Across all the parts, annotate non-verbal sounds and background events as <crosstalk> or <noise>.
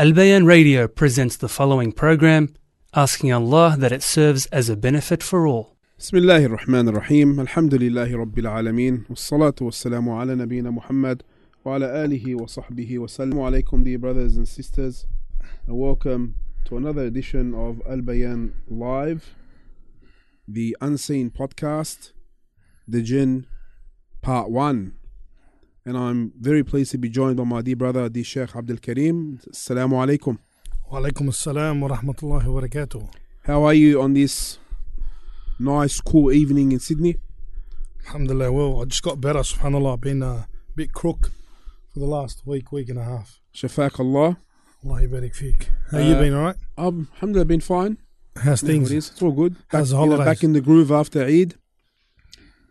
Al Bayan Radio presents the following program, asking Allah that it serves as a benefit for all. بسم الله الرحمن الرحيم الحمد لله رب العالمين والصلاة والسلام على نبينا محمد وعلى آله وصحبه وسلم عليكم dear brothers and sisters and welcome to another edition of Al Bayan Live the Unseen Podcast The Jinn Part 1 and I'm very pleased to be joined by my dear brother, the Sheikh Abdul Karim. Assalamu alaikum. Wa alaikum assalam wa rahmatullahi wa barakatuh. How are you on this nice, cool evening in Sydney? Alhamdulillah, well, I just got better, subhanAllah. I've been uh, a bit crook for the last week, week and a half. Shafaq Allah. Allah barik fik. How uh, you been, alright? Um, alhamdulillah, been fine. How's things? It is. It's all good. Back, How's the holidays? You know, back in the groove after Eid,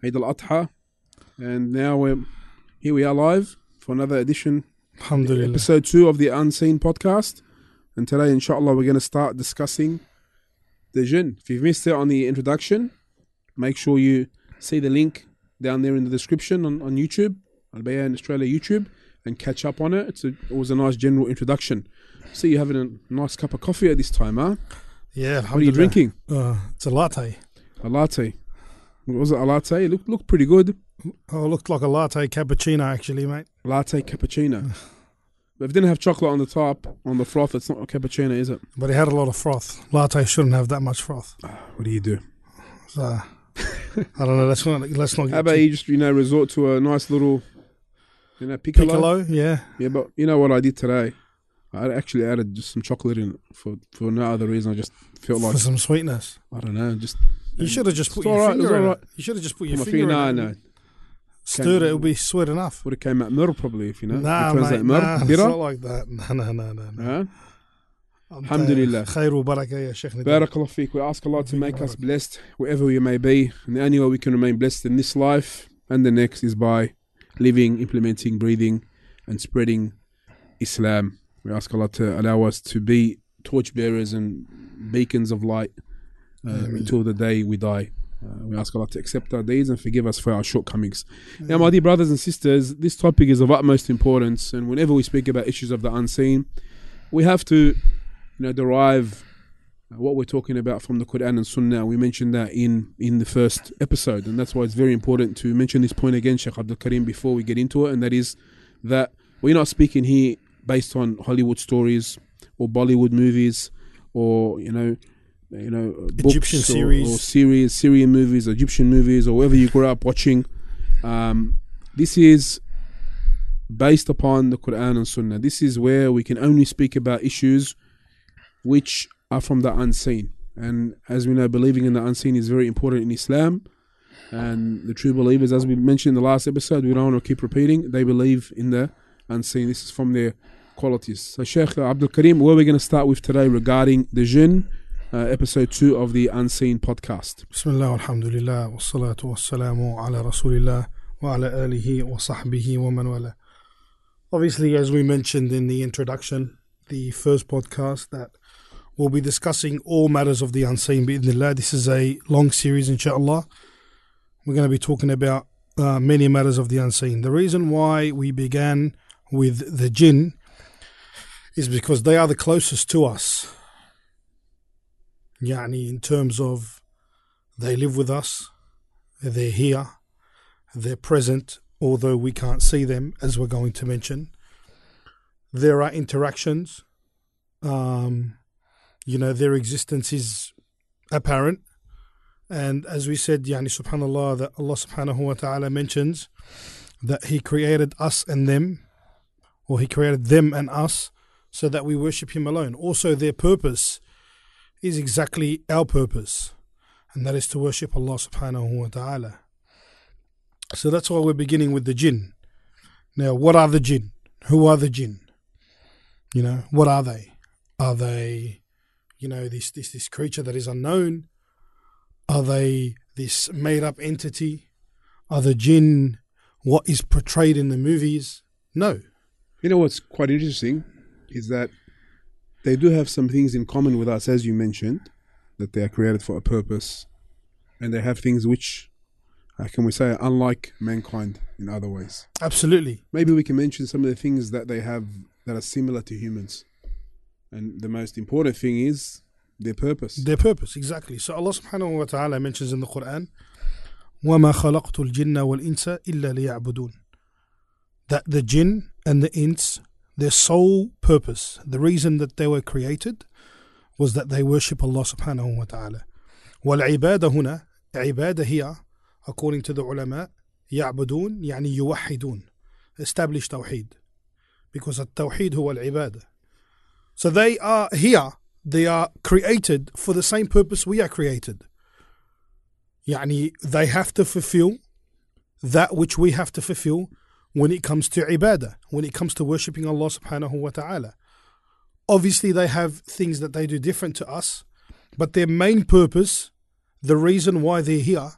Eid al Adha, and now we're here. We are live for another edition, Alhamdulillah episode two of the Unseen podcast. And today, inshallah, we're going to start discussing the jinn. If you've missed it on the introduction, make sure you see the link down there in the description on, on YouTube, Al Bayan Australia YouTube, and catch up on it. It's a, it was a nice general introduction. See, you're having a nice cup of coffee at this time, huh? Yeah What are you drinking? Uh, it's a latte A latte. Was it a latte? It looked, looked pretty good. Oh it looked like a latte cappuccino actually mate Latte cappuccino. <sighs> but if it didn't have chocolate on the top, on the froth, it's not a cappuccino, is it? But it had a lot of froth Latte shouldn't have that much froth ah, What do you do? So I don't know let's not let's not How about too- you just, you know, resort to a nice little, you know, piccolo? Piccolo yeah Yeah, but you know what I did today? I actually added just some chocolate in it for, for no other reason. I just felt like, for some sweetness I don't know, just you should have just put your finger in right. You should have just put your finger, finger in no, no. Stir it, it'll be sweet enough. Would have came out Mir probably if you know. Nah, because mate, Mir, nah, it's not like that. No, no, no, no. no. Huh? Alhamdulillah. Khairu barakah, Sheikh. Barakallah fik. We ask Allah to make us blessed wherever we may be. And the only way we can remain blessed in this life and the next is by living, implementing, breathing, and spreading Islam. We ask Allah to allow us to be torchbearers and beacons of light uh, until the day we die. Uh, we ask Allah to accept our deeds and forgive us for our shortcomings. Now, my dear brothers and sisters, this topic is of utmost importance, and whenever we speak about issues of the unseen, we have to, you know, derive uh, what we're talking about from the Quran and Sunnah. We mentioned that in in the first episode, and that's why it's very important to mention this point again, Sheikh Abdul Karim, before we get into it, and that is that we're not speaking here based on Hollywood stories or Bollywood movies or you know. You know, uh, books Egyptian or- series. or series, Syrian movies, Egyptian movies, or whatever you grew up watching. Um, this is based upon the Quran and Sunnah. This is where we can only speak about issues which are from the unseen. And as we know, believing in the unseen is very important in Islam. And the true believers, as we mentioned in the last episode, we don't want to keep repeating, they believe in the unseen. This is from their qualities. So, Sheikh Abdul Karim, where we're going to start with today regarding the jinn, uh, episode 2 of the Unseen podcast. Bismillah, alhamdulillah, wassalatu wassalamu ala rasulillah wa ala alihi wa sahbihi wa man wala. Obviously, as we mentioned in the introduction, the first podcast that we'll be discussing all matters of the unseen, bi'idhnillah. This is a long series, inshallah. We're going to be talking about uh, many matters of the unseen. The reason why we began with the jinn is because they are the closest to us. Yani, in terms of they live with us, they're here, they're present, although we can't see them, as we're going to mention. There are interactions. Um, you know, their existence is apparent. And as we said, yani subhanallah, that Allah subhanahu wa ta'ala mentions that He created us and them, or He created them and us, so that we worship Him alone. Also, their purpose is exactly our purpose, and that is to worship Allah subhanahu wa ta'ala. So that's why we're beginning with the jinn. Now, what are the jinn? Who are the jinn? You know, what are they? Are they, you know, this this this creature that is unknown? Are they this made up entity? Are the jinn what is portrayed in the movies? No. You know what's quite interesting is that they do have some things in common with us, as you mentioned, that they are created for a purpose, and they have things which, uh, can we say, are unlike mankind in other ways. Absolutely. Maybe we can mention some of the things that they have that are similar to humans. And the most important thing is their purpose. Their purpose, exactly. So Allah subhanahu wa ta'ala mentions in the Quran, وَمَا خَلَقْتُ الْجِنَّ وَالْإِنسَ إِلَّا لِيَعْبُدُونَ That the jinn and the ins, their sole purpose, the reason that they were created, was that they worship Allah subhanahu wa ta'ala. والعبادة هنا عبادة here, according to the ulama, يعبدون يعني يوحدون establish توحيد because التوحيد هو العبادة so they are here they are created for the same purpose we are created يعني they have to fulfill that which we have to fulfill when it comes to ibadah when it comes to worshipping Allah subhanahu wa ta'ala obviously they have things that they do different to us but their main purpose the reason why they're here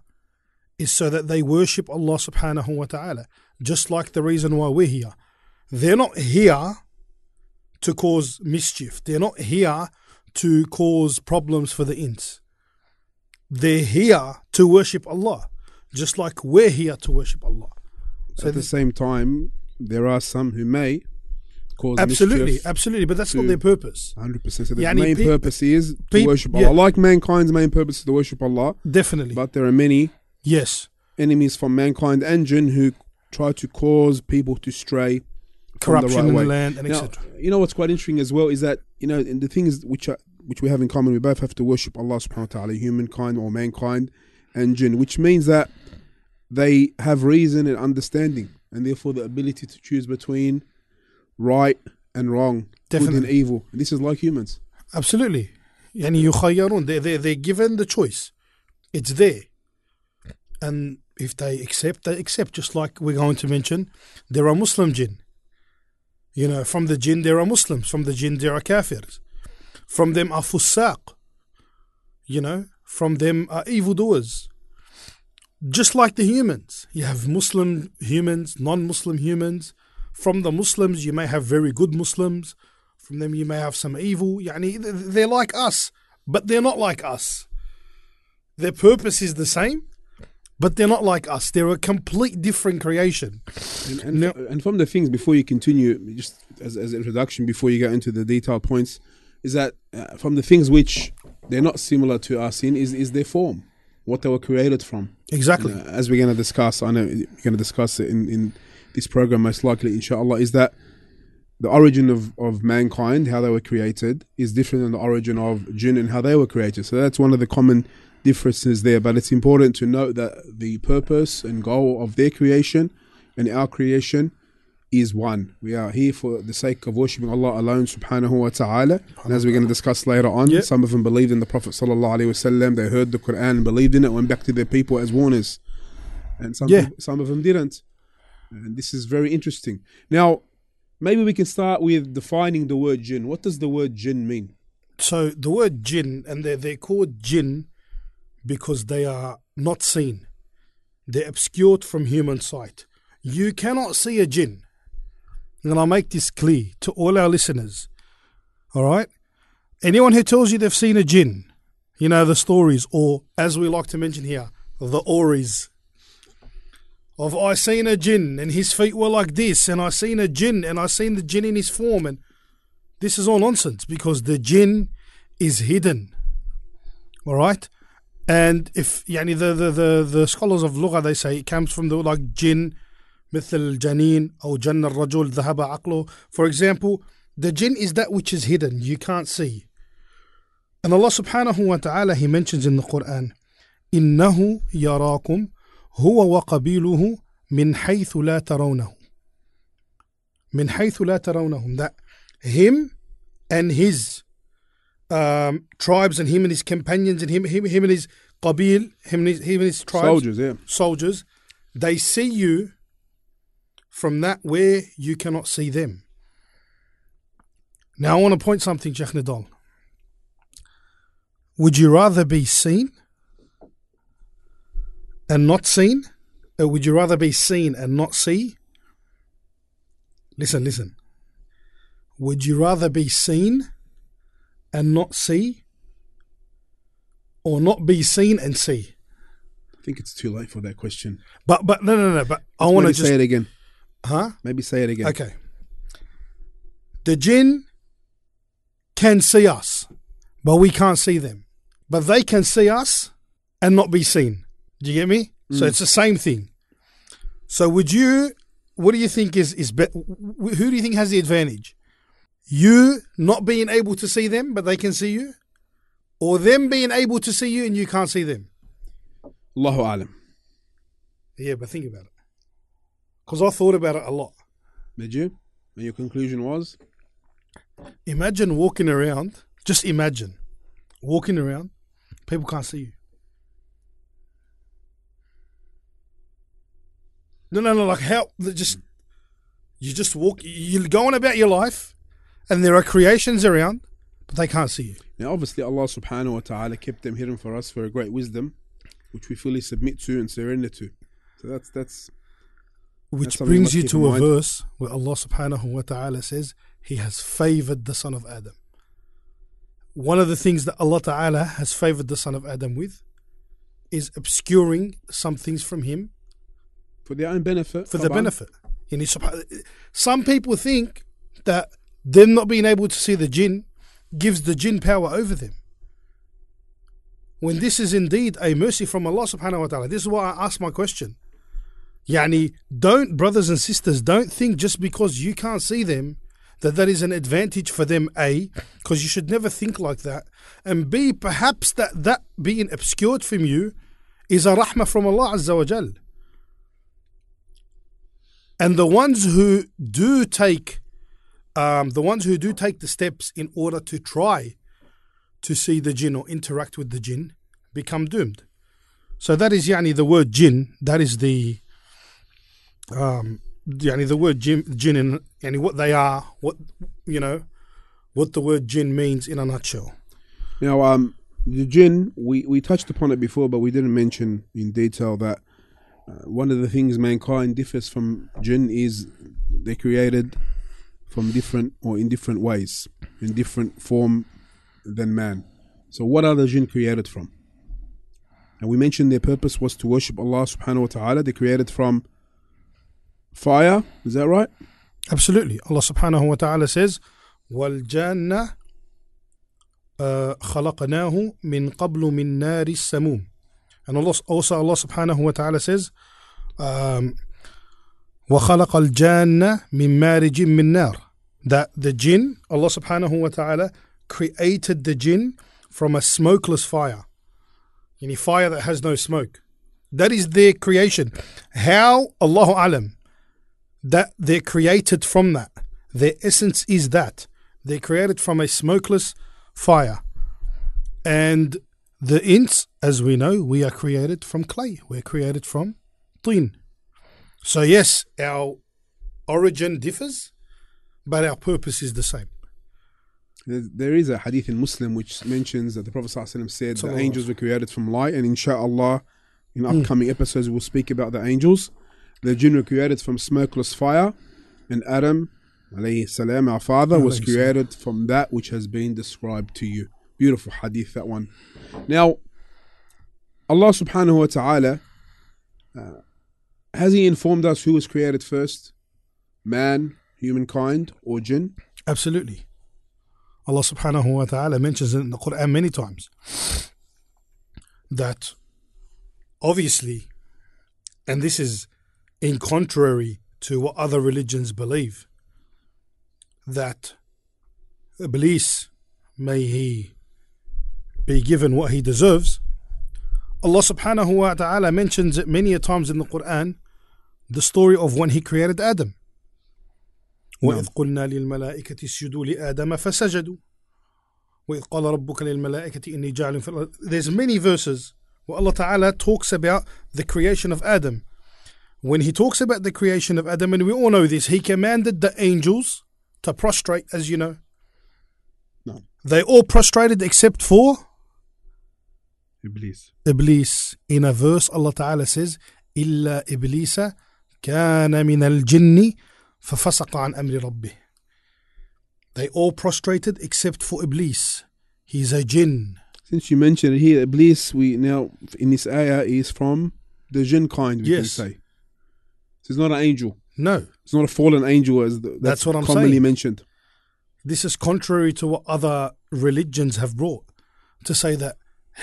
is so that they worship Allah subhanahu wa ta'ala, just like the reason why we're here. They're not here to cause mischief, they're not here to cause problems for the ins. They're here to worship Allah, just like we're here to worship Allah. So At the th- same time, there are some who may cause absolutely, absolutely, but that's not their purpose. 100%. So the Yani main pe- purpose is to pe- worship yeah. Allah. Like mankind's main purpose is to worship Allah, Definitely. but there are many yes. enemies from mankind and jinn who try to cause people to stray from the Corruption right in way. the land and etc. you know what's quite interesting as well is that you know the things which are which we have in common, we both have to worship Allah subhanahu wa ta'ala, humankind or mankind and jinn, which means that they have reason and understanding, and therefore the ability to choose between right and wrong, Definitely. good and evil. And this is like humans. Absolutely. And you they they they're given the choice. It's there. And if they accept, they accept. Just like we're going to mention, there are Muslim jinn. You know, from the jinn there are Muslims, from the jinn there are kafirs, from them are fusaq. You know, from them are evildoers. Just like the humans. You have Muslim humans, non Muslim humans. From the Muslims you may have very good Muslims. From them you may have some evil. Yani they're like us, but they're not like us. Their purpose is the same, but they're not like us. They're a complete different creation. And, and, No. and from the things before you continue, just as, as an introduction, before you get into the detailed points, is that uh, from the things which they're not similar to us in is, is their form, what they were created from. Exactly. Uh, as we're going to discuss, I know we're going to discuss it in, in this program most likely, inshallah, is that the origin of, of mankind, how they were created, is different than the origin of jinn and how they were created. So that's one of the common differences there. But it's important to note that the purpose and goal of their creation and our creation is one. We are here for the sake of worshipping Allah alone, subhanahu wa ta'ala. And as we're going to discuss later on, Yeah. some of them believed in the Prophet sallallahu alaihi wasallam. They heard the Quran and believed in it, went back to their people as warners. And some, Yeah. some of them didn't. And this is very interesting. Now, maybe we can start with defining the word jinn. What does the word jinn mean? So the word jinn, and they're, they're called jinn because they are not seen. They're obscured from human sight. You cannot see a jinn. And I'll make this clear to all our listeners. All right? Anyone who tells you they've seen a jinn, you know, the stories, or as we like to mention here, the oris of I seen a jinn and his feet were like this, and I seen a jinn and I seen the jinn in his form, and this is all nonsense because the jinn is hidden. All right? And if yani the, the, the, the scholars of Lugha they say it comes from the like jinn مثل الجنين أو جن الرجل ذهب عقله for example the jinn is that which is hidden you can't see and Allah subhanahu wa ta'ala he mentions in the Quran إنه يراكم هو وقبيله من حيث لا ترونه من حيث لا ترونهم that him and his um, tribes and him and his companions and him, him, him and his qabil, him and his, him and his tribes, Soldiers, yeah. soldiers, they see you from that where you cannot see them. Now I want to point something, Sheikh Nidal. Would you rather be seen and not seen? Or would you rather be seen and not see? Listen, listen. Would you rather be seen and not see? Or not be seen and see? I think it's too late for that question. But but no no no. But I want to just say it again. Huh? Maybe say it again. Okay. The jinn can see us, but we can't see them. But they can see us and not be seen. Do you get me? So mm. it's the same thing. So would you? What do you think is is be, who do you think has the advantage? You not being able to see them, but they can see you, or them being able to see you and you can't see them? Allahu alam. Yeah, but think about it. Because I thought about it a lot. Did you? And your conclusion was? Imagine walking around. Just imagine walking around. People can't see you. No, no, no. Like how? Just you just walk. You're going about your life, and there are creations around, but they can't see you. Now, obviously, Allah subhanahu wa ta'ala kept them hidden for us for a great wisdom, which we fully submit to and surrender to. So that's that's which brings you, to a mind. verse where Allah subhanahu wa ta'ala says, He has favored the son of Adam. One of the things that Allah ta'ala has favored the son of Adam with is obscuring some things from him. For their own benefit. For the benefit. And some people think that them not being able to see the jinn gives the jinn power over them. When this is indeed a mercy from Allah subhanahu wa ta'ala. This is why I ask my question. Yani, don't, brothers and sisters, don't think just because you can't see them that that is an advantage for them, A, because you should never think like that, and B, perhaps that that being obscured from you is a rahmah from Allah Azza wa Jal. And the ones who do take, um, the ones who do take the steps in order to try to see the jinn or interact with the jinn, become doomed. So that is yani the word jinn. That is the, um, the word jinn, and yani what they are, what you know, what the word jinn means in a nutshell. Now, um, the jinn, we, we touched upon it before, but we didn't mention in detail that uh, one of the things mankind differs from jinn is they're created from different or in different ways, in different form than man. So, what are the jinn created from? And we mentioned their purpose was to worship Allah subhanahu wa ta'ala. They're created from fire, is that right? Absolutely. Allah subhanahu wa ta'ala says, وَالْجَانَّ uh, خَلَقْنَاهُ مِنْ قَبْلُ مِنْ نَارِ السَّمُومِ And Allah, also Allah subhanahu wa ta'ala says, um, وَخَلَقَ الْجَانَّ مِنْ مَارِجٍ مِنْ نَارٍ That the jinn, Allah subhanahu wa ta'ala created the jinn from a smokeless fire. Any fire that has no smoke. That is their creation. How, Allahu Alam, that they're created from that. Their essence is that. They're created from a smokeless fire. And the ins, as we know, we are created from clay. We're created from tin. So, yes, our origin differs, but our purpose is the same. There- is a hadith in Muslim which mentions that the Prophet ﷺ said the angels were created from light, and inshallah, in hmm. upcoming episodes, we'll speak about the angels. The jinn were created from smokeless fire, and Adam, alayhi salam, our father, was created from that which has been described to you. Beautiful hadith, that one. Now, Allah subhanahu wa ta'ala, uh, has He informed us who was created first? Man, humankind, or jinn? Absolutely. Allah subhanahu wa ta'ala mentions in the Quran many times that obviously, and this is in contrary to what other religions believe, that Iblis, may he be given what he deserves, Allah subhanahu wa ta'ala mentions it many a times in the Quran, the story of when he created Adam. وإذ قلنا للملائكة اسجدوا لآدم فسجدوا وإذ قال ربك للملائكة إني جاعل في الأرض There's many verses where Allah Ta'ala talks about the creation of Adam. When he talks about the creation of Adam, and we all know this, he commanded the angels to prostrate, as you know. No. They all prostrated except for Iblis. Iblis. In a verse, Allah Ta'ala says, إلا إبليس كان من الجن ففسق عن أمر ربه. They all prostrated except for Iblis. He's a jinn. Since you mentioned it here, Iblis, we now in this ayah is from the jinn kind, we Yes. can say. So it's not an angel. No. It's not a fallen angel as the, that's, That's what I'm commonly saying. mentioned. This is contrary to what other religions have brought to say that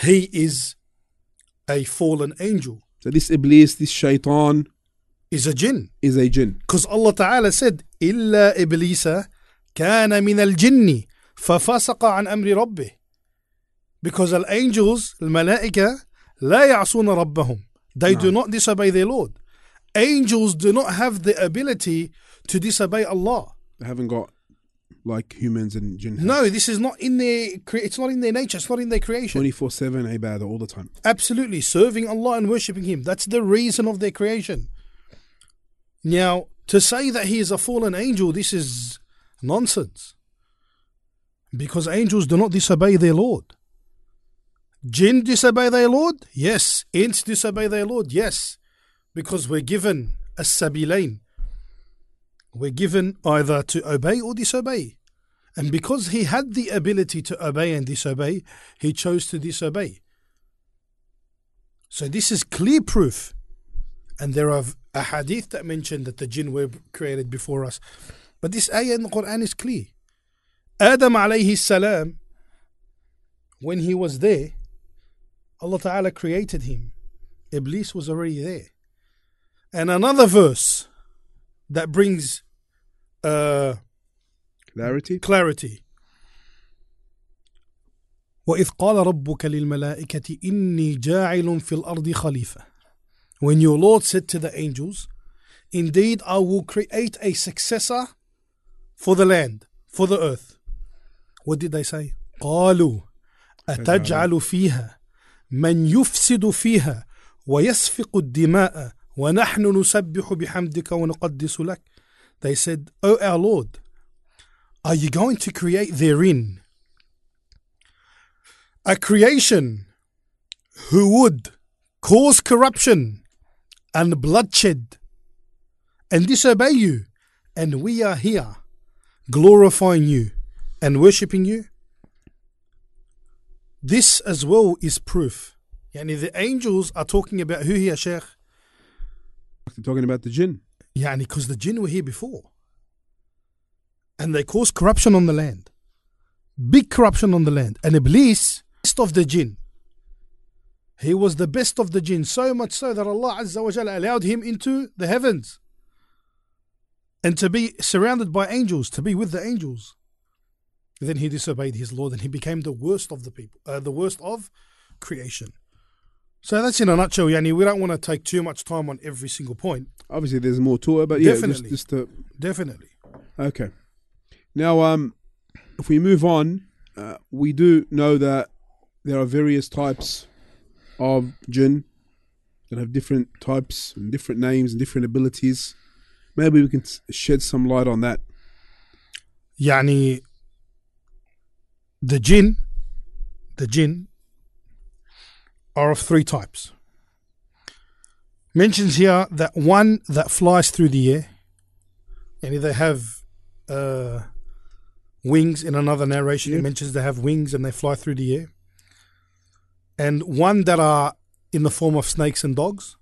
he is a fallen angel, So this Iblis, this shaitan, is a jinn. is a jinn. Because Allah Ta'ala said, إِلَّا إِبْلِيسَ كَانَ مِنَ الْجِنِّ فَفَسَقَ عَنْ أَمْرِ رَبِّهِ Because the angels, الملائكة, لا يعصون ربهم. They do not disobey their Lord. Angels do not have the ability to disobey Allah. They haven't got like humans and jinn. No, this is not in their. cre- It's not in their nature. It's not in their creation. 24 7 ibadah all the time. Absolutely, serving Allah and worshipping Him. That's the reason of their creation. Now, to say that He is a fallen angel, this is nonsense. Because angels do not disobey their Lord. Jinn disobey their Lord? Yes. Ants disobey their Lord? Yes. Because we're given a sabilain. We're given either to obey or disobey. And because he had the ability to obey and disobey, he chose to disobey. So this is clear proof. And there are a hadith that mention that the jinn were created before us. But this ayah in the Quran is clear. Adam alayhi salam, when he was there, Allah Ta'ala created him. Iblis was already there. And another verse that brings uh, Clarity. clarity. وإذ قال ربك للملائكة إني جاعل في الأرض خليفة When your Lord said to the angels, Indeed, I will create a successor for the land, for the earth. What did they say? قالوا أتجعل فيها من يفسد فيها ويسفك الدماء ونحن نسبح بحمدك ونقدس لك They said, O our Lord, are you going to create therein a creation who would cause corruption and bloodshed and disobey you, and we are here glorifying you and worshipping you? This as well is proof. Yani the angels are talking about who here, Sheikh? Talking about the jinn. Yeah, and because the jinn were here before. And they caused corruption on the land. Big corruption on the land. And Iblis, best of the jinn. He was the best of the jinn, so much so that Allah Azza wa Jalla allowed him into the heavens. And to be surrounded by angels, to be with the angels. Then he disobeyed his Lord and he became the worst of the people, uh, the worst of creation. So that's in a nutshell, Yanni. We don't want to take too much time on every single point. Obviously, there's more to it, but yeah, definitely. Just, just to... definitely. Okay. Now, um, if we move on, uh, we do know that there are various types of jinn that have different types and different names and different abilities. Maybe we can shed some light on that. Yani, the jinn, the jinn are of three types mentions here that one that flies through the air and they have uh, wings in another narration Yeah. it mentions they have wings and they fly through the air and one that are in the form of snakes and dogs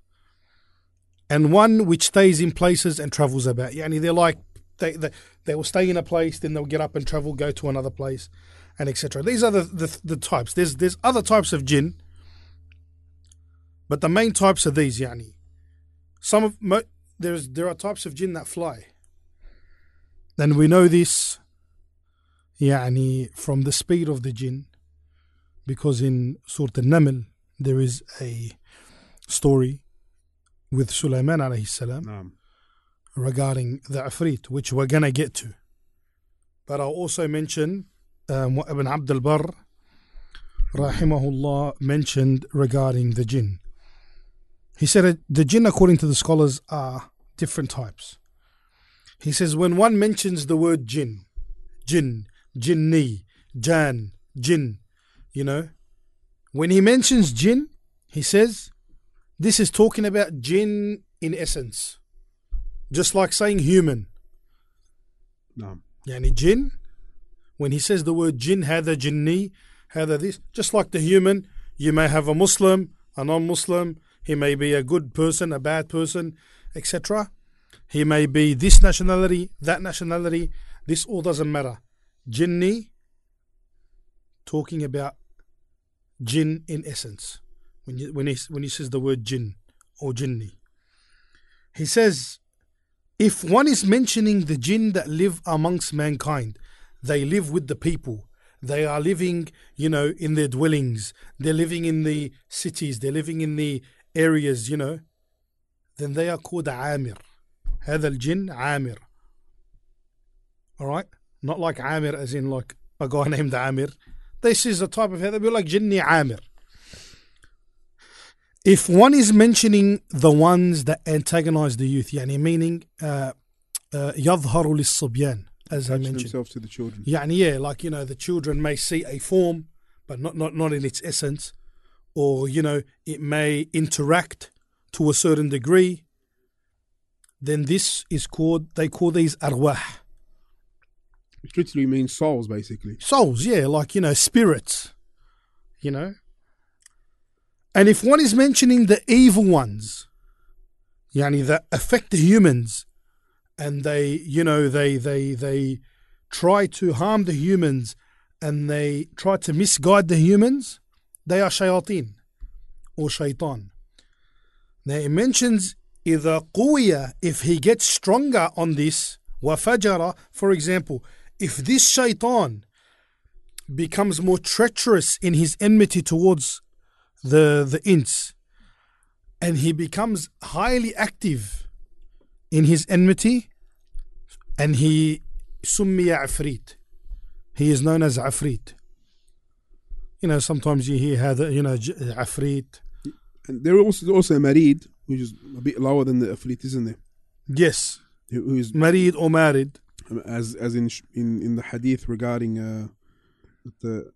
and one which stays in places and travels about yani they're like they, they they will stay in a place, then they'll get up and travel, go to another place, and etc. These are the, the the types. There's there's other types of jinn, but the main types are these. Yani, some of mo- there's there are types of jinn that fly, and we know this. Yani from the speed of the jinn, because in Surah An-Naml there is a story with Sulaiman alayhi salam regarding the Afrit, which we're going to get to. But I'll also mention um, what Ibn Abd al-Barr, rahimahullah, mentioned regarding the jinn. He said uh, the jinn, according to the scholars, are different types. He says when one mentions the word jinn, jinn, jinni, jan, jinn, you know, when he mentions jinn, he says this is talking about jinn in essence, just like saying human. No. Yani jinn, when he says the word jinn, hadha jinni, hadha this, just like the human, you may have a Muslim, a non Muslim, he may be a good person a bad person etc he may be this nationality that nationality this all doesn't matter jinni talking about jinn in essence when you, when he when he says the word jinn or jinni. He says, if one is mentioning the jinn that live amongst mankind, they live with the people. They are living, you know, in their dwellings. They're living in the cities. They're living in the areas, you know. Then they are called Amir. هذا الجن عامر. All right? Not like Amir as in like a guy <laughs> named Amir. This is a type of they'll be like Jinni Amir. If one is mentioning the ones that antagonize the youth, يعني meaning uh, uh, يظهر للصبيان as I Attach mentioned. themselves to the children. يعني yeah, like you know, the children may see a form, but not not not in its essence, or you know, it may interact to a certain degree. Then this is called they call these arwah Which literally means souls, basically. souls, yeah, like you know, spirits, you know. And if one is mentioning the evil ones, yani that affect the humans, and they, you know, they they they try to harm the humans, and they try to misguide the humans, they are shayateen or shaitan. Now it mentions إِذَا قُوِيَ If he gets stronger on this, وَفَجَرَ For example, if this shaitan becomes more treacherous in his enmity towards the, the ins, and he becomes highly active in his enmity, and he سُمِّيَ عفريت. He is known as Afrit you know, sometimes you hear how the, you know, uh, Afrit. And there are also Marid, which is a bit lower than the Afrit, isn't there? Yes. Who is Marid or Marid. As as in in, in the hadith regarding uh, the,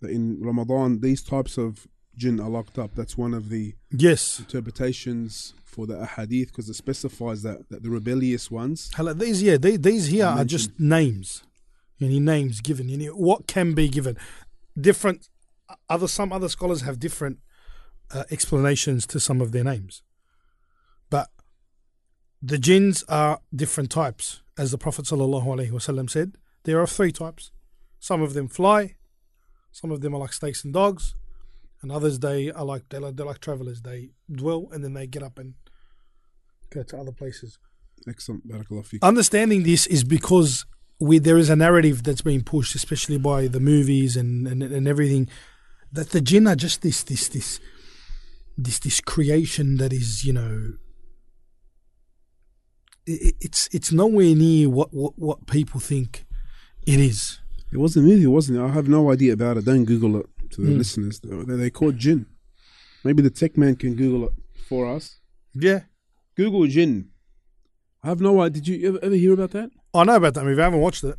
the in Ramadan, these types of jinn are locked up. That's one of the yes interpretations for the hadith because it specifies that, that the rebellious ones. These yeah, they, these here are just names. Any names given? Any what can be given? Different other some other scholars have different uh, explanations to some of their names. But the jinns are different types. As the prophet sallallahu alaihi wasallam said there are three types. Some of them fly. Some of them are like snakes and dogs. And others they are like they're like, they're like travelers. They dwell and then they get up and go to other places. Excellent, understanding this is because we there is a narrative that's being pushed, especially by the movies and, and, and everything, that the jinn are just this this this this this creation that is you know. i- i it's it's nowhere near what, what, what people think it is. It was a movie, wasn't it? I have no idea about it. Don't Google it to the Hmm. listeners. They they called jinn. Maybe the tech man can Google it for us. Yeah, Google jinn. I have no idea. Did you ever, ever hear about that? I know about that movie. I haven't watched it.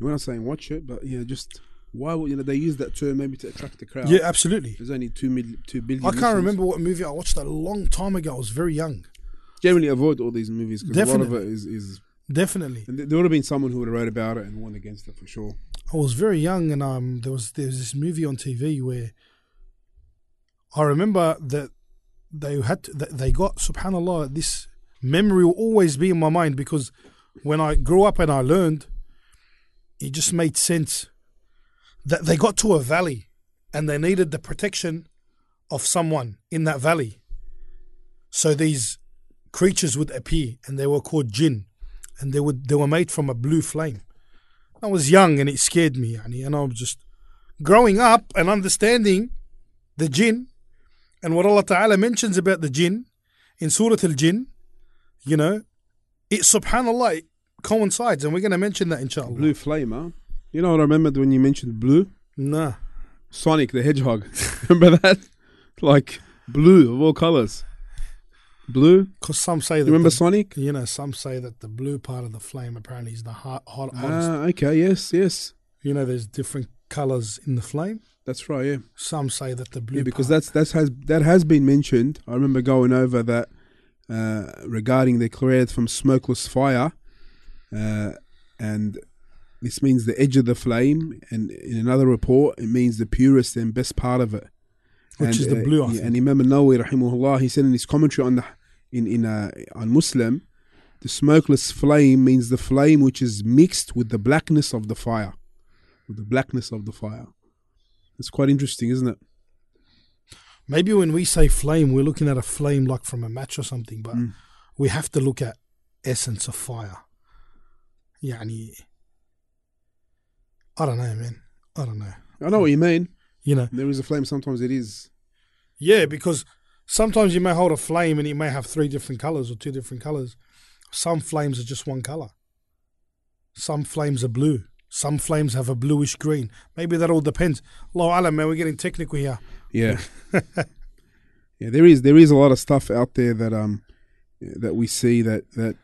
We're not saying watch it, but yeah, just why would you know they use that term maybe to attract the crowd? Yeah, absolutely. There's only two million, two billion. I can't listeners. remember what movie I watched a long time ago. I was very young. Generally, avoid all these movies because a lot of Definitely. it is is. Definitely. And there would have been someone who would have wrote about it and won against it for sure. I was very young, and um, there was there was this movie on TV where I remember that they had to, that they got Subhanallah. This memory will always be in my mind because when I grew up and I learned, it just made sense that they got to a valley and they needed the protection of someone in that valley. So these creatures would appear, and they were called jinn, and they would they were made from a blue flame. I was young and it scared me, and I was just growing up and understanding the jinn and what Allah Ta'ala mentions about the jinn in Surah Al Jinn, you know, it subhanAllah it coincides, and we're going to mention that inshallah. Blue flame, huh? You know what I remembered when you mentioned blue? Nah. Sonic the Hedgehog. <laughs> Remember that? Like blue of all colors. Blue. Because some say You that. remember the, Sonic? you know, some say that the blue part of the flame apparently is the hot, hot, hottest. Ah, okay. Yes, yes. you know, there's different colors in the flame. That's right. Yeah. Some say that the blue Yeah, because part, that's that's has that has been mentioned. I remember going over that uh, regarding they created from smokeless fire, uh, and this means the edge of the flame. And in another report, it means the purest and best part of it, which and, is the uh, blue. I yeah, and Imam Nawawi rahimahullah, he said in his commentary on the in in uh, on Muslim the smokeless flame means the flame which is mixed with the blackness of the fire. With the blackness of the fire. It's quite interesting, isn't it? maybe when we say flame, we're looking at a flame like from a match or something, but mm. we have to look at essence of fire. Yani, I don't know, man. I don't know. I know what you mean. You know, there is a flame. Sometimes it is. Yeah, because sometimes you may hold a flame and it may have three different colors or two different colors. Some flames are just one color. Some flames are blue. Some flames have a bluish green. Maybe that all depends. Lo, Alan, man, we're getting technical here. Yeah. <laughs> yeah, there is there is a lot of stuff out there that um that we see that that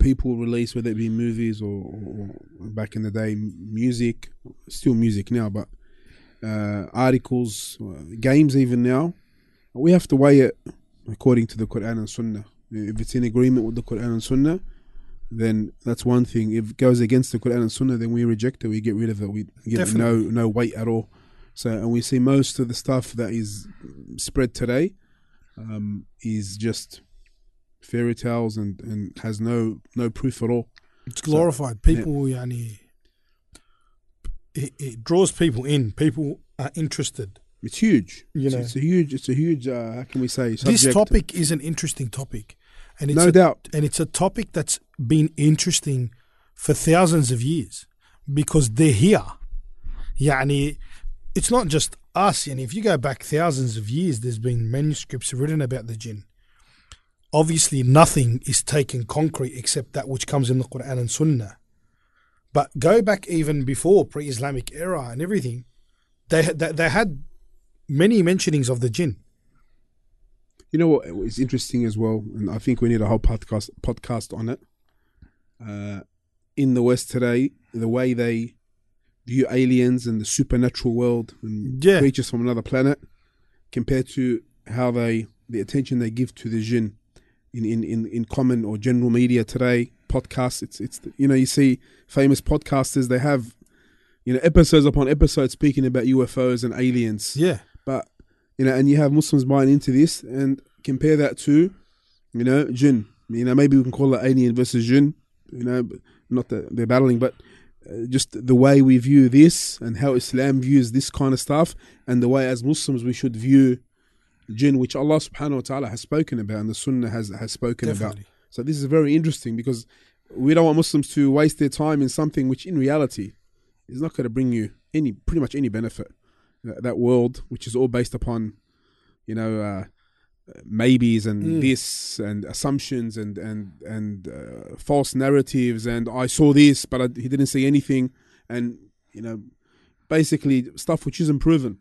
people release, whether it be movies or, or back in the day music, still music now, but uh, articles, uh, games even now. We have to weigh it according to the Quran and Sunnah. If it's in agreement with the Quran and Sunnah, then that's one thing. If it goes against the Quran and Sunnah, then we reject it. We get rid of it. We give it no no weight at all. So, and we see most of the stuff that is spread today um, is just fairy tales and, and has no no proof at all. It's glorified. People, yani, it, it draws people in. People are interested. It's huge. You it's, know. it's a huge. It's a huge. Uh, how can we say? This subject. topic is an interesting topic, and it's no a, doubt. and it's a topic that's been interesting for thousands of years because they're here. Yani, it's not just us. And if you go back thousands of years, there's been manuscripts written about the jinn. Obviously, nothing is taken concrete except that which comes in the Quran and Sunnah. But go back even before pre-Islamic era and everything, they they, they had many mentionings of the jinn. You know what is interesting as well, and I think we need a whole podcast podcast on it. Uh, in the West today, the way they view aliens and the supernatural world and Yeah. creatures from another planet, compared to how they the attention they give to the jinn in, in, in, in common or general media today, podcasts. It's it's you know you see famous podcasters they have you know episodes upon episodes speaking about UFOs and aliens Yeah. but you know, and you have Muslims buying into this, and compare that to, you know, jinn. You know, maybe we can call it alien versus jinn. You know, but not that they're battling, but just the way we view this and how Islam views this kind of stuff, and the way as Muslims we should view jinn, which Allah Subhanahu wa Taala has spoken about, and the Sunnah has has spoken about. So this is very interesting because we don't want Muslims to waste their time in something which, in reality, is not going to bring you any pretty much any benefit. That, that world, which is all based upon, you know, uh, maybes and Mm. this and assumptions and and and uh, false narratives and I saw this but I, he didn't see anything. And you know basically stuff which isn't proven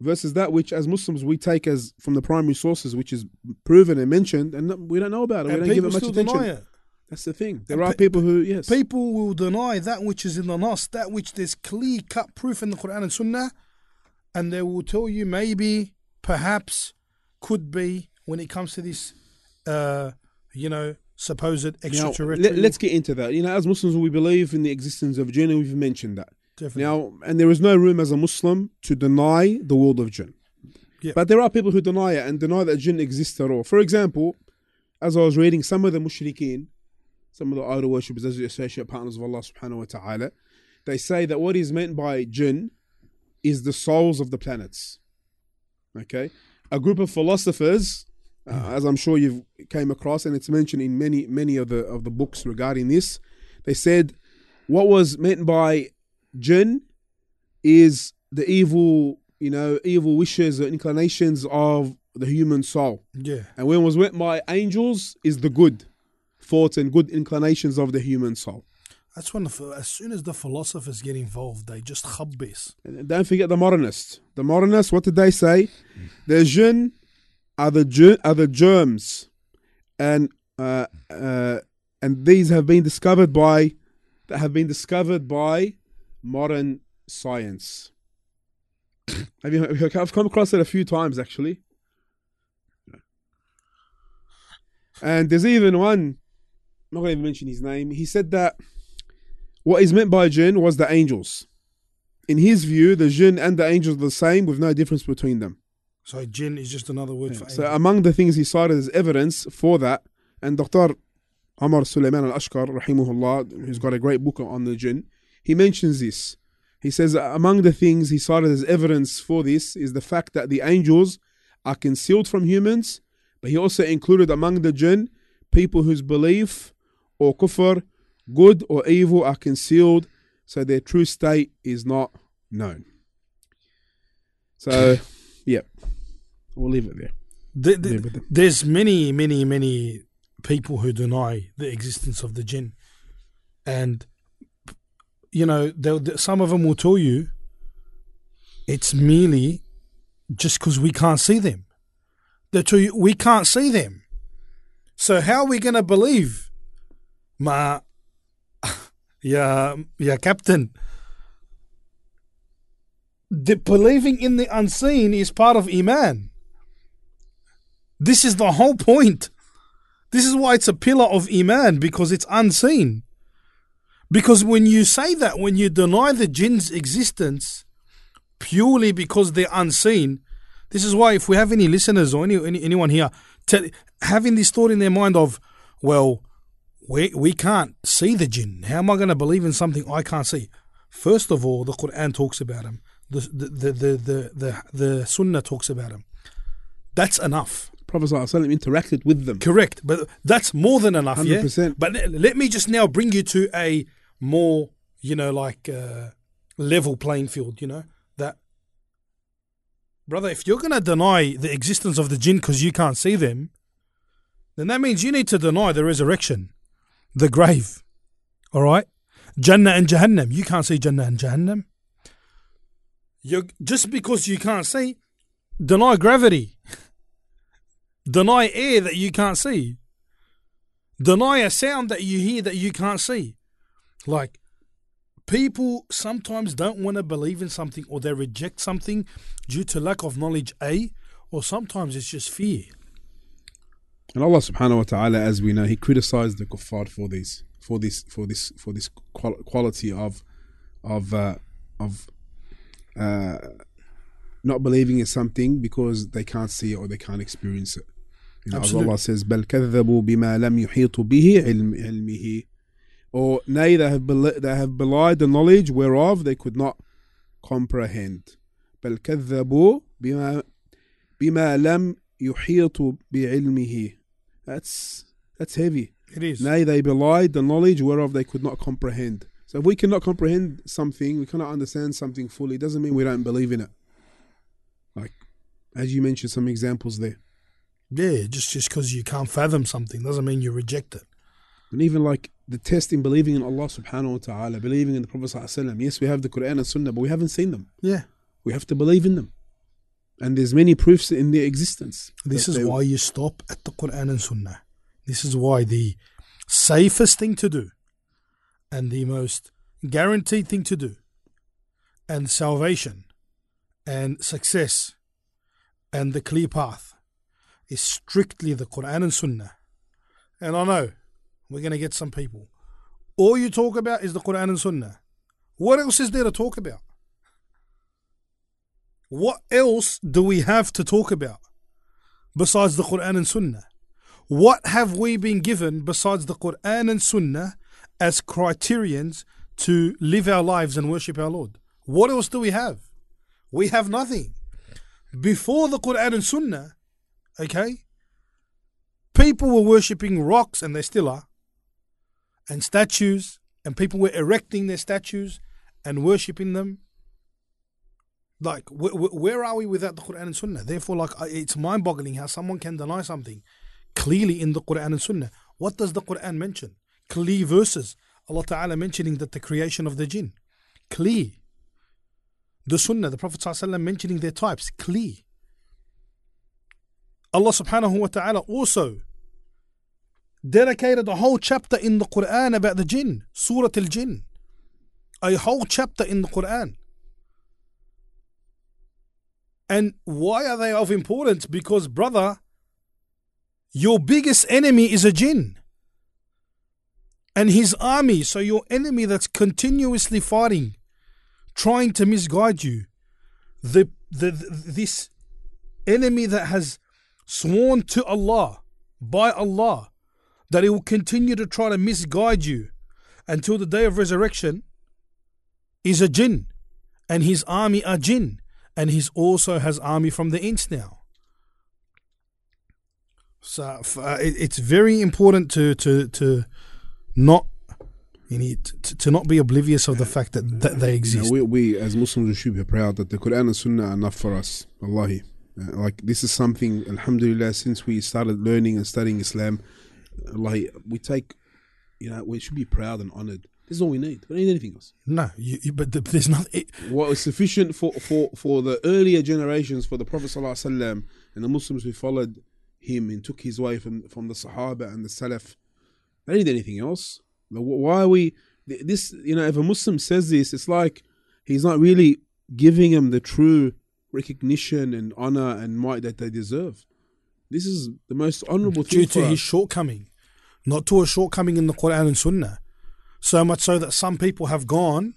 versus that which as Muslims we take as from the primary sources which is proven and mentioned and we don't know about it. We And don't give it much attention. deny it. that's the thing. There And are pe- people who yes. People will deny that which is in the Nas, that which there's clear cut proof in the Quran and Sunnah, and they will tell you maybe, perhaps, could be when it comes to this, uh, you know, supposed now, extraterrestrial. let, us get into that you know as Muslims we believe in the existence of jinn and we've mentioned that Definitely. Now, and there is no room as a Muslim to deny the world of jinn. Yeah. But there are people who deny it and deny that jinn exists at all. For example, as I was reading, some of the mushrikeen, some of the idol worshippers, those are associate partners of Allah subhanahu wa ta'ala, they say that what is meant by jinn is the souls of the planets. Okay? A group of philosophers, uh, as I'm sure you've came across, and it's mentioned in many, many of the of the books regarding this, they said what was meant by jinn is the evil, you know, evil wishes or inclinations of the human soul. yeah. And when was meant by angels is the good thoughts and good inclinations of the human soul. That's when, the, as soon as the philosophers get involved, they just khabbis. Don't forget the modernists. The modernists, what did they say? The jinn are the are the germs, and uh, uh, and these have been discovered by that have been discovered by modern science. have you? I've come across it a few times actually. And there's even one. I'm not going to even mention his name. He said that what is meant by jinn was the angels in his view, the jinn and the angels are the same with no difference between them. So jinn is just another word for So among the things he cited as evidence for that, and Dr. Umar Sulaiman al-Ashqar, rahimahullah, who's got a great book on the jinn, he mentions this. He says among the things he cited as evidence for this is the fact that the angels are concealed from humans, but he also included among the jinn people whose belief or kufr, good or evil, are concealed, so their true state is not known. So, <laughs> yeah, we'll leave it there. The- the- Yeah, but the- there's many, many, many people who deny the existence of the jinn, and you know, some of them will tell you it's merely just because we can't see them. They tell you we can't see them, so how are we going to believe? Ma, yeah, yeah, Captain. The believing in the unseen is part of iman. This is the whole point. This is why it's a pillar of Iman because it's unseen. Because when you say that, when you deny the jinn's existence purely because they're unseen, this is why if we have any listeners or any, any anyone here tell, having this thought in their mind of, well, we, we can't see the jinn. How am I going to believe in something I can't see? First of all, the Quran talks about them. The, the, the, the, the, the, Sunnah talks about them. That's enough. Prophet ﷺ interacted with them. Correct, but that's more than enough. 100%. But le- let me just now bring you to a more, you know, like uh, level playing field. You know that, brother. If you're going to deny the existence of the jinn because you can't see them, then that means you need to deny the resurrection, the grave. All right, Jannah and Jahannam. You can't see Jannah and Jahannam. You just because you can't see, deny gravity. Deny air that you can't see. Deny a sound that you hear that you can't see. Like, people sometimes don't want to believe in something or they reject something due to lack of knowledge, A, or sometimes it's just fear. And Allah subhanahu wa ta'ala, as we know, He criticized the kuffar for this, for this, for this, for this qual- quality of, of, uh, of, uh, not believing in something because they can't see it or they can't experience it. You know, as Absolutely. Allah says, بل كذبوا بما لم يحيطوا به علم علمه. Or nay, they have, bel- they have belied the knowledge whereof they could not comprehend. بل كذبوا بما بما لم يحيطوا بعلمه. that's that's heavy. It is. Nay, they belied the knowledge whereof they could not comprehend. So if we cannot comprehend something, we cannot understand something fully, it doesn't mean we don't believe in it. Like, as you mentioned, some examples there. Yeah, just just because you can't fathom something doesn't mean you reject it. And even like the test in believing in Allah subhanahu wa ta'ala, believing in the Prophet sallallahu alaihi wasallam. Yes, we have the Quran and Sunnah, but we haven't seen them. Yeah. We have to believe in them. And there's many proofs in their existence. This is they- why you stop at the Quran and Sunnah. This is why the safest thing to do and the most guaranteed thing to do and salvation and success and the clear path is strictly the Quran and Sunnah. And I know we're going to get some people. All you talk about is the Quran and Sunnah. What else is there to talk about? What else do we have to talk about besides the Quran and Sunnah? What have we been given besides the Quran and Sunnah as criterions to live our lives and worship our Lord? What else do we have? We have nothing. Before the Quran and Sunnah, okay, people were worshipping rocks, and they still are, and statues, and people were erecting their statues and worshipping them like wh- wh- where are we without the quran and sunnah? Therefore like it's mind-boggling how someone can deny something clearly in the quran and sunnah. What does the quran mention? Clear verses. Allah ta'ala mentioning that the creation of the jinn. Clear. The sunnah the prophet ﷺ mentioning their types. Clear. Allah subhanahu wa ta'ala also dedicated a whole chapter in the quran about the jinn. Surah al-jinn. A whole chapter in the quran and why are they of importance? Because, brother, your biggest enemy is a jinn and his army. So, your enemy that's continuously fighting, trying to misguide you, the, the, this enemy that has sworn to Allah, by Allah, that he will continue to try to misguide you until the day of resurrection is a jinn and his army are jinn and he also has army from the ins now so uh, it, it's very important to to to not you need to, to not be oblivious of the fact that, that they You know, exist we, we as Muslims we should be proud that the Quran and Sunnah are enough for us. Wallahi. Uh, like this is something, Alhamdulillah, since we started learning and studying Islam, like we take, you know, we should be proud and honored. This is all we need. We don't need anything else. no you, you, but th- there's nothing. it, What sufficient for, for, for the earlier generations, for the Prophet ﷺ and the Muslims who followed him and took his way from, from the Sahaba and the Salaf, they don't need anything else. Why are we, this, you know, if a Muslim says this, it's like he's not really giving them the true recognition and honor and might that they deserve. This is the most honorable thing due to his us. shortcoming, not to a shortcoming in the Quran and Sunnah. So much so that some people have gone,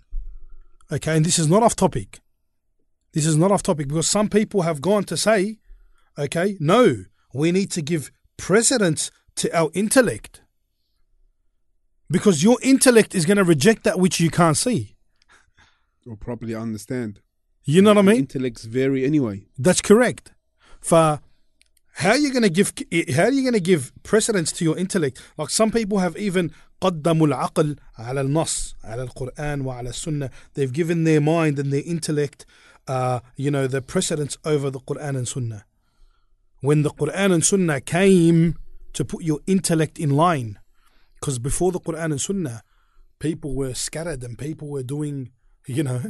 okay, and this is not off topic. This is not off topic because some people have gone to say, okay, no, we need to give precedence to our intellect. Because your intellect is going to reject that which you can't see. or properly understand. You know what I mean? Intellects vary anyway. That's correct. For how are you going to give how are you going to give precedence to your intellect? Like some people have even قدموا العقل على النص على القرآن وعلى السنة. They've given their mind and their intellect, uh, you know, the precedence over the Quran and Sunnah. When the Quran and Sunnah came to put your intellect in line, because before the Quran and Sunnah, people were scattered and people were doing, you know,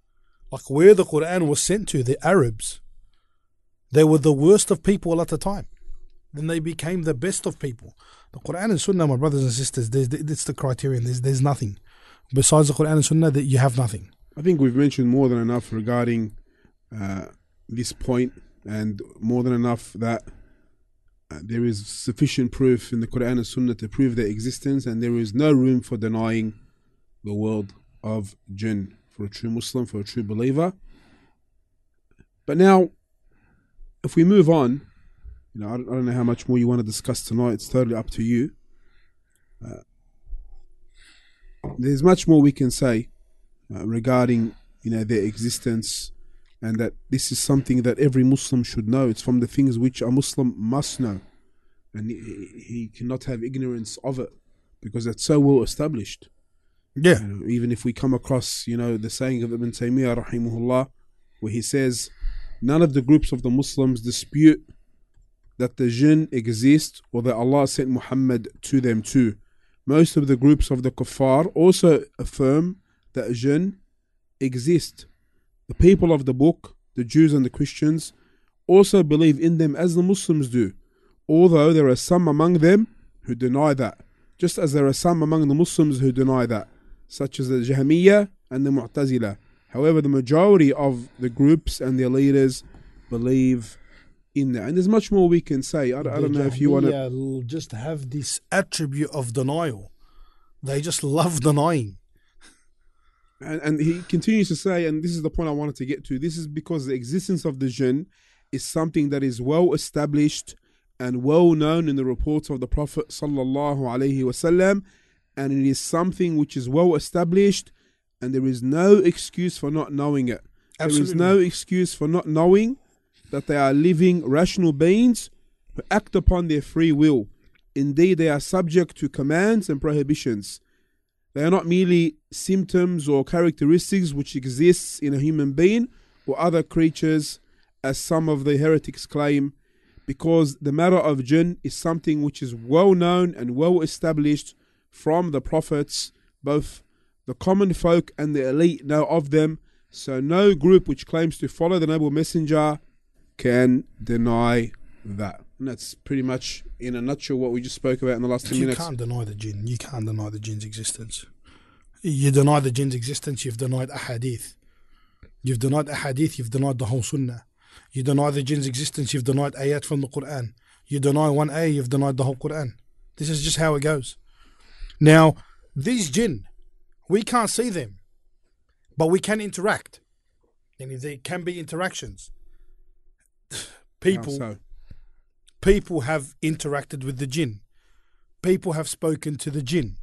<laughs> like where the Quran was sent to, the Arabs, they were the worst of people at the time. Then they became the best of people. The Quran and Sunnah, my brothers and sisters, it's the criterion. There's, there's nothing. Besides the Quran and Sunnah, that you have nothing. I think we've mentioned more than enough regarding uh, this point, and more than enough that uh, there is sufficient proof in the Quran and Sunnah to prove their existence, and there is no room for denying the world of jinn for a true Muslim, for a true believer. But now, if we move on, you know, I don't, I don't know how much more you want to discuss tonight. It's totally up to you. Uh, there's much more we can say uh, regarding you know their existence and that this is something that every Muslim should know. It's from the things which a Muslim must know, and he, he cannot have ignorance of it because it's so well established. Yeah. You know, even if we come across, you know, the saying of Ibn Taymiyyah, rahimahullah, where he says, none of the groups of the Muslims dispute that the jinn exist or that Allah sent Muhammad to them too. Most of the groups of the kuffar also affirm that jinn exist. The people of the book, the Jews and the Christians, also believe in them as the Muslims do, although there are some among them who deny that, just as there are some among the Muslims who deny that, such as the Jahmiyyah and the Mu'tazila. However, the majority of the groups and their leaders believe in that. And there's much more we can say. I, I don't know if you want to. just have this attribute of denial. They just love denying. And, and he continues to say, and this is the point I wanted to get to this is because the existence of the jinn is something that is well established and well known in the reports of the Prophet sallallahu alaihi wasallam, and it is something which is well established, and there is no excuse for not knowing it. There is no excuse for not knowing that they are living rational beings who act upon their free will. Indeed, they are subject to commands and prohibitions. They are not merely symptoms or characteristics which exists in a human being or other creatures, as some of the heretics claim, because the matter of jinn is something which is well known and well established from the prophets, both the common folk and the elite know of them. So no group which claims to follow the noble messenger can deny that. And that's pretty much in a nutshell what we just spoke about in the last 10 You minutes. You can't deny the jinn. You can't deny the jinn's existence. You deny the jinn's existence, you've denied a hadith. You've denied a hadith, you've denied the whole sunnah. You deny the jinn's existence, you've denied ayat from the Quran. You deny one ayah, you've denied the whole Quran. This is just how it goes. Now, these jinn, we can't see them, but we can interact. And there can be interactions. <sighs> People so? people have interacted with the jinn. people have spoken to the jinn.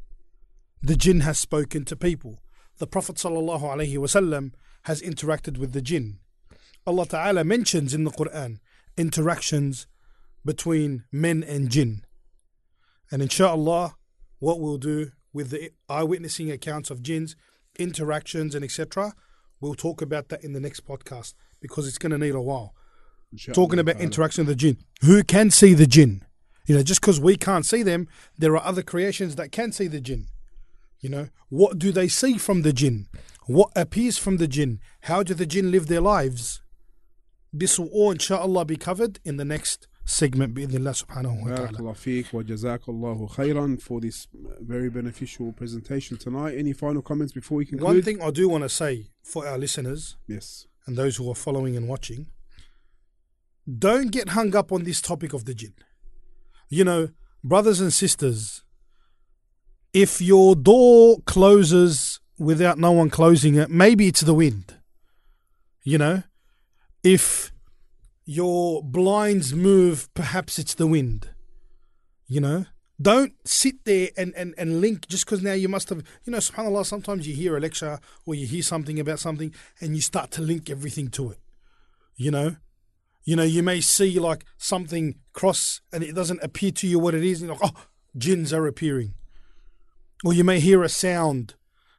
The jinn has spoken to people. The Prophet sallallahu alaihi wasallam has interacted with the jinn. Allah Ta'ala mentions in the Quran interactions between men and jinn. And inshallah, what we'll do with the eyewitnessing accounts of jinns, interactions, and etc., we'll talk about that in the next podcast because it's going to need a while. Inshallah Talking about interaction with the jinn. Who can see the jinn? You know, just because we can't see them, there are other creations that can see the jinn. You know, what do they see from the jinn? What appears from the jinn? How do the jinn live their lives? This will all, inshallah, be covered in the next segment, bi'idhnillah subhanahu wa ta'ala. Feek wa jazakallahu khairan for this uh, very beneficial presentation tonight. Any final comments before we conclude? One thing I do want to say for our listeners Yes. and those who are following and watching don't get hung up on this topic of the jinn. You know, brothers and sisters, if your door closes without no one closing it, maybe it's the wind. You know, if your blinds move, perhaps it's the wind. You know, don't sit there and, and, and link just because now you must have, you know, subhanAllah, sometimes you hear a lecture or you hear something about something and you start to link everything to it. You know, you know, you may see like something cross and it doesn't appear to you what it is. And you're like, oh, jinns are appearing. Or you may hear a sound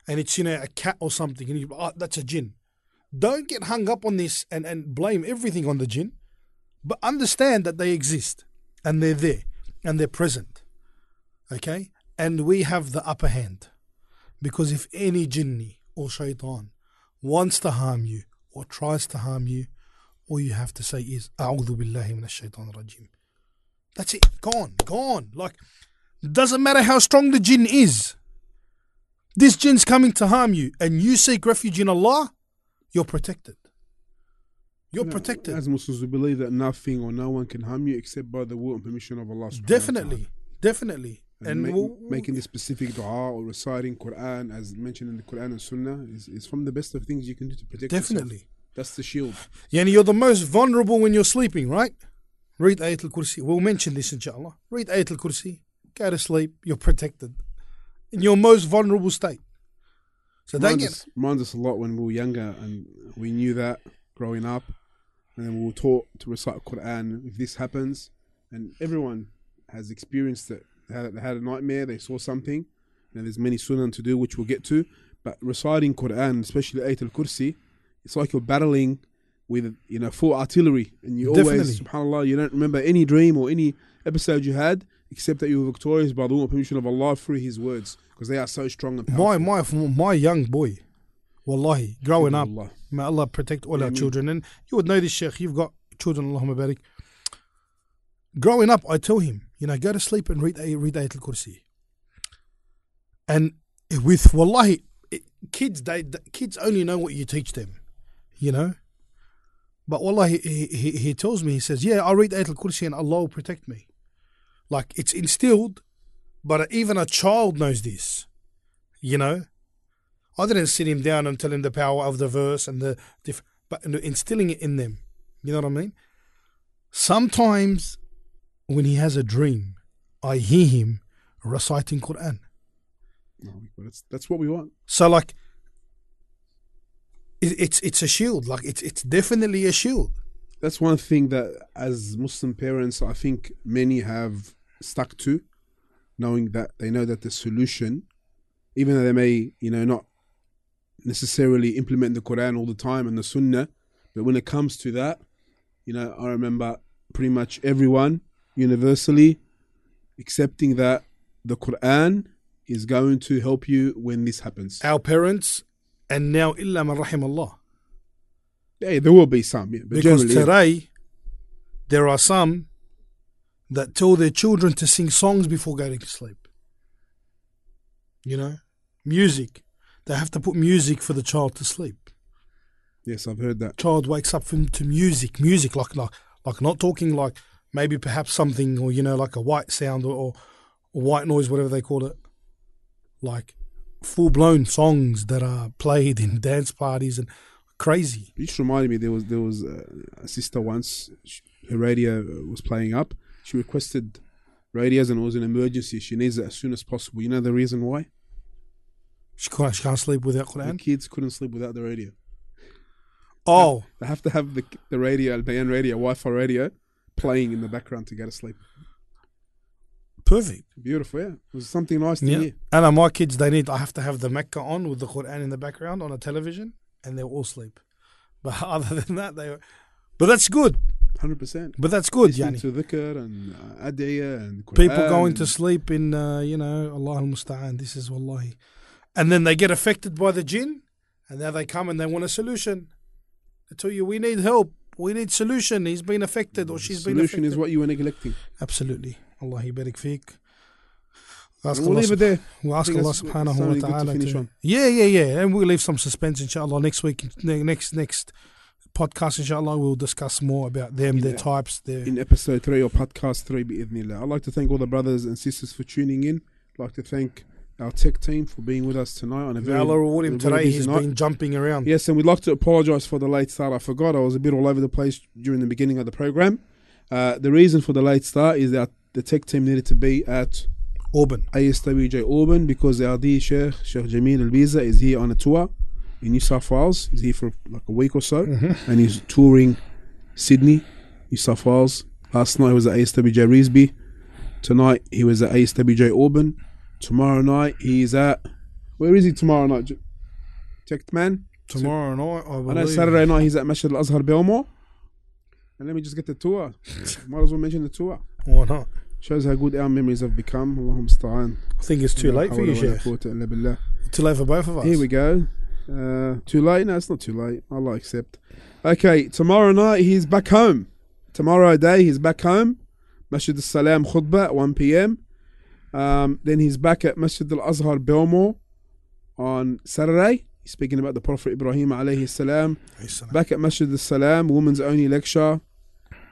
and it's, you know, a cat or something and you, oh, that's a jinn. Don't get hung up on this and, and blame everything on the jinn, but understand that they exist and they're there and they're present. Okay? And we have the upper hand. Because if any jinni or shaitan wants to harm you or tries to harm you, all you have to say is, A'udhu billahi shaitan rajim. That's it. Gone. Gone. Like, doesn't matter how strong the jinn is. This jinn's coming to harm you, and you seek refuge in Allah, you're protected. You're No, protected. As Muslims, we believe that nothing or no one can harm you except by the will and permission of Allah. subhanahu wa ta'ala. Definitely. Definitely. And, And we'll- making the specific dua or reciting Quran, as mentioned in the Quran and Sunnah, is, is from the best of things you can do to protect yourself. definitely. That's the shield. Yani you're the most vulnerable when you're sleeping, right? Read Ayatul Kursi. We'll mention this inshallah. Read Ayatul Kursi. Go to sleep. You're protected. In your most vulnerable state. So don't reminds, get us, reminds us a lot when we were younger and we knew that growing up. And then we were taught to recite Quran if this happens. And everyone has experienced it. They had, they had a nightmare, they saw something. And there's many sunnah to do, which we'll get to. But reciting Quran, especially Ayatul Kursi, it's like you're battling with you know full artillery. And you always, subhanAllah, you don't remember any dream or any episode you had except that you were victorious by the permission of Allah through His words. Because they are so strong and powerful. my my my young boy, wallahi, growing up. May Allah protect all our children. And you would know this, Sheikh. You've got children, Allahumma barik. Growing up, I tell him, you know, go to sleep and read read Ayatul Kursi. And with wallahi, it, kids they the kids only know what you teach them, you know. But wallahi, he, he, he tells me, he says, yeah, I'll read Ayatul Kursi and Allah will protect me. Like it's instilled, but even a child knows this, you know. I didn't sit him down and tell him the power of the verse and the diff- but instilling it in them. You know what I mean? Sometimes when he has a dream, I hear him reciting Quran. No, but that's that's what we want. So like, it, it's it's a shield. Like it's it's definitely a shield. That's one thing that, as Muslim parents, I think many have stuck to, knowing that they know that the solution, even though they may, you know, not necessarily implement the Quran all the time and the Sunnah, but when it comes to that, you know, I remember pretty much everyone universally accepting that the Quran is going to help you when this happens. Our parents, and now illa man rahim Allah. Yeah, there will be some, yeah, but Because generally, yeah. today, there are some that tell their children to sing songs before going to sleep. You know, music. They have to put music for the child to sleep. yes, I've heard that. Child wakes up from to music, music like like like not talking like maybe perhaps something or you know like a white sound or, or, white noise, whatever they call it, like full blown songs that are played in <laughs> dance parties and crazy. You just reminded me there was there was a, a sister once. sh her radio uh, was playing up. She requested radios and it was an emergency. She needs it as soon as possible. You know the reason why? She can't, she can't sleep without Quran. The kids couldn't sleep without the radio. Oh, They have to have the the radio, Al Bayan radio, Wi-Fi radio, playing in the background to go to sleep. perfect. Beautiful, yeah. It was something nice to Yeah. hear. And uh, my kids, they need. I have to have the Mecca on with the Quran in the background on a television, and they'll all sleep. <laughs> But other than that, they. But that's good. Hundred percent. But that's good, Listening Yani. to dhikr and uh, adiyah and Quran People going to sleep in, uh, you know, Allah al Musta'an. This is wallahi. And then they get affected by the jinn, and now they come and they want a solution. They tell you, we need help. We need solution. He's been affected or she's been solution affected. is what you were neglecting. Absolutely. Allah barik fiik. Ask we'll Allah leave it there. We'll ask Allah subhanahu wa ta'ala. to-. Yeah, yeah, yeah. And we'll leave some suspense, inshallah. Next week, next next podcast, inshallah, we'll discuss more about them, their Yeah. Uh, types, their. In episode three or podcast three, bi'idhnillah. I'd like to thank all the brothers and sisters for tuning in. I'd like to thank our tech team for being with us tonight on a very, Allah reward him today. He's night. been jumping around. Yes, and we'd like to apologise for the late start. I forgot I was a bit all over the place during the beginning of the program. Uh, the reason for the late start is that the tech team needed to be at Auburn. ASWJ Auburn because our dear Sheikh, Sheikh Jamil Al Biza, is here on a tour in New South Wales. He's here for like a week or so and he's touring Sydney, New South Wales. Last night he was at ASWJ Reesby. Tonight he was at ASWJ Auburn. Tomorrow night he's at. Where is he tomorrow night? Tech Man? Tomorrow night, I I know believe. Saturday night he's at Masjid Al Azhar Belmore. And let me just get the tour. <laughs> Might as well mention the tour. Why not? Shows how good our memories have become. Allahumma sta'an. I think it's too late for you, Sheikh. Too late for both of us. Here we go. Uh, too late? No, it's not too late. Allah accept. Okay, tomorrow night he's back home. Tomorrow day he's back home. Masjid al Salam khutbah at 1 p.m. Um, then he's back at Masjid al Azhar Belmore on Saturday. He's speaking about the Prophet Ibrahim alayhi salam. Back at Masjid al Salam, women's only lecture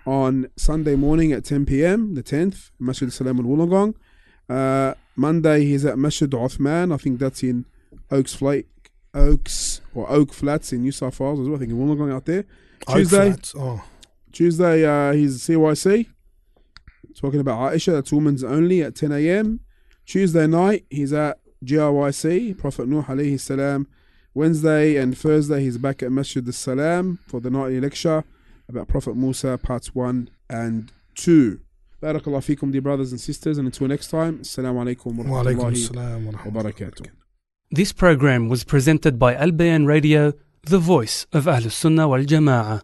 on Sunday morning at 10 p.m. the 10th, Masjid al Salam al Wollongong. Uh, Monday he's at Masjid Uthman. I think that's in Oaks Flats, Oaks or Oak Flats in New South Wales as well. I think in Wollongong out there. Tuesday, Flats, Oh, Tuesday uh, he's CYC talking about Aisha. That's women's only at 10 a.m. Tuesday night he's at GRYC, Prophet Nuh alayhi salam. Wednesday and Thursday he's back at Masjid al Salam for the nightly lecture about Prophet Musa parts one and two. Barakallah fikum, dear brothers and sisters, and until next time, Assalamu alaikum wa rahmatullahi wa barakatuh. This program was presented by Al Bayan Radio, the voice of Ahlus Sunnah wal Jama'ah.